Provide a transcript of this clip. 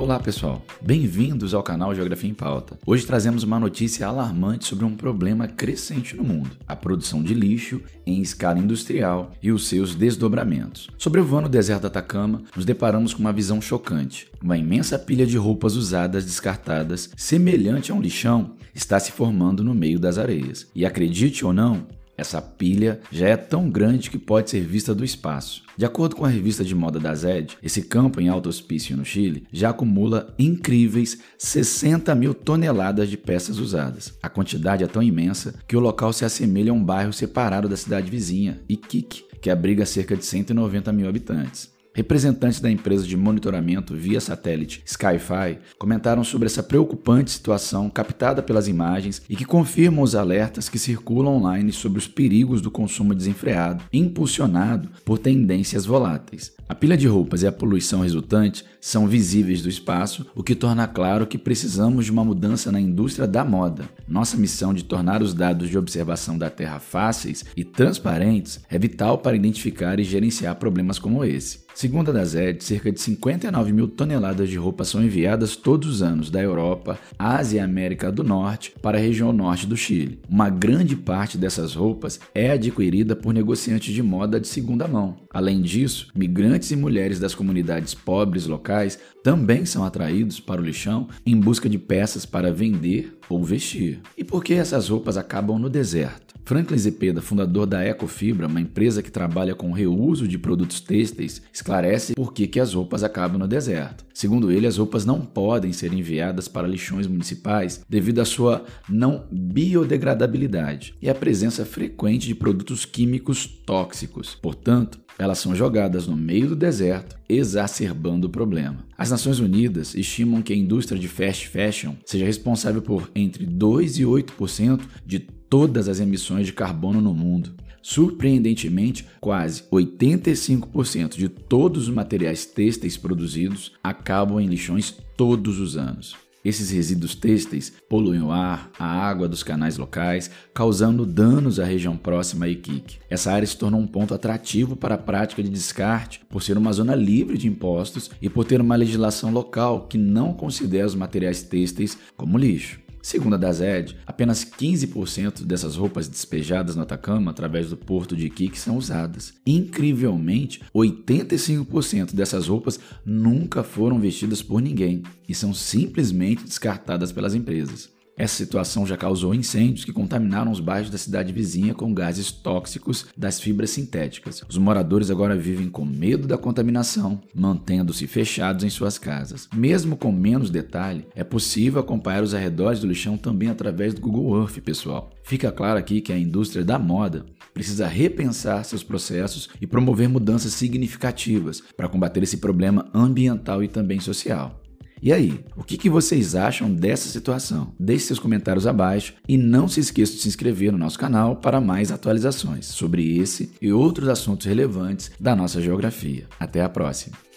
Olá pessoal, bem-vindos ao canal Geografia em Pauta. Hoje trazemos uma notícia alarmante sobre um problema crescente no mundo: a produção de lixo em escala industrial e os seus desdobramentos. Sobrevoando o deserto da Atacama, nos deparamos com uma visão chocante. Uma imensa pilha de roupas usadas descartadas, semelhante a um lixão, está se formando no meio das areias. E acredite ou não, essa pilha já é tão grande que pode ser vista do espaço. De acordo com a revista de moda da Zed, esse campo em alto hospício no Chile já acumula incríveis 60 mil toneladas de peças usadas. A quantidade é tão imensa que o local se assemelha a um bairro separado da cidade vizinha, Iquique, que abriga cerca de 190 mil habitantes. Representantes da empresa de monitoramento via satélite Skyfi comentaram sobre essa preocupante situação captada pelas imagens e que confirmam os alertas que circulam online sobre os perigos do consumo desenfreado, impulsionado por tendências voláteis. Pilha de roupas e a poluição resultante são visíveis do espaço, o que torna claro que precisamos de uma mudança na indústria da moda. Nossa missão de tornar os dados de observação da Terra fáceis e transparentes é vital para identificar e gerenciar problemas como esse. Segundo a DAZED, cerca de 59 mil toneladas de roupa são enviadas todos os anos da Europa, Ásia e América do Norte para a região norte do Chile. Uma grande parte dessas roupas é adquirida por negociantes de moda de segunda mão. Além disso, migrantes e mulheres das comunidades pobres locais também são atraídos para o lixão em busca de peças para vender ou vestir. E por que essas roupas acabam no deserto? Franklin Zepeda, fundador da Ecofibra, uma empresa que trabalha com reuso de produtos têxteis, esclarece por que, que as roupas acabam no deserto. Segundo ele, as roupas não podem ser enviadas para lixões municipais devido à sua não biodegradabilidade e à presença frequente de produtos químicos tóxicos. Portanto, elas são jogadas no meio do deserto, exacerbando o problema. As Nações Unidas estimam que a indústria de fast fashion seja responsável por entre 2 e 8% de todas as emissões de carbono no mundo. Surpreendentemente, quase 85% de todos os materiais têxteis produzidos acabam em lixões todos os anos. Esses resíduos têxteis poluem o ar, a água dos canais locais, causando danos à região próxima a Iquique. Essa área se tornou um ponto atrativo para a prática de descarte, por ser uma zona livre de impostos e por ter uma legislação local que não considera os materiais têxteis como lixo. Segundo a Dazed, apenas 15% dessas roupas despejadas no Atacama através do porto de Iquique são usadas. Incrivelmente, 85% dessas roupas nunca foram vestidas por ninguém e são simplesmente descartadas pelas empresas. Essa situação já causou incêndios que contaminaram os bairros da cidade vizinha com gases tóxicos das fibras sintéticas. Os moradores agora vivem com medo da contaminação, mantendo-se fechados em suas casas. Mesmo com menos detalhe, é possível acompanhar os arredores do lixão também através do Google Earth, pessoal. Fica claro aqui que a indústria da moda precisa repensar seus processos e promover mudanças significativas para combater esse problema ambiental e também social. E aí, o que, que vocês acham dessa situação? Deixe seus comentários abaixo e não se esqueça de se inscrever no nosso canal para mais atualizações sobre esse e outros assuntos relevantes da nossa geografia. Até a próxima!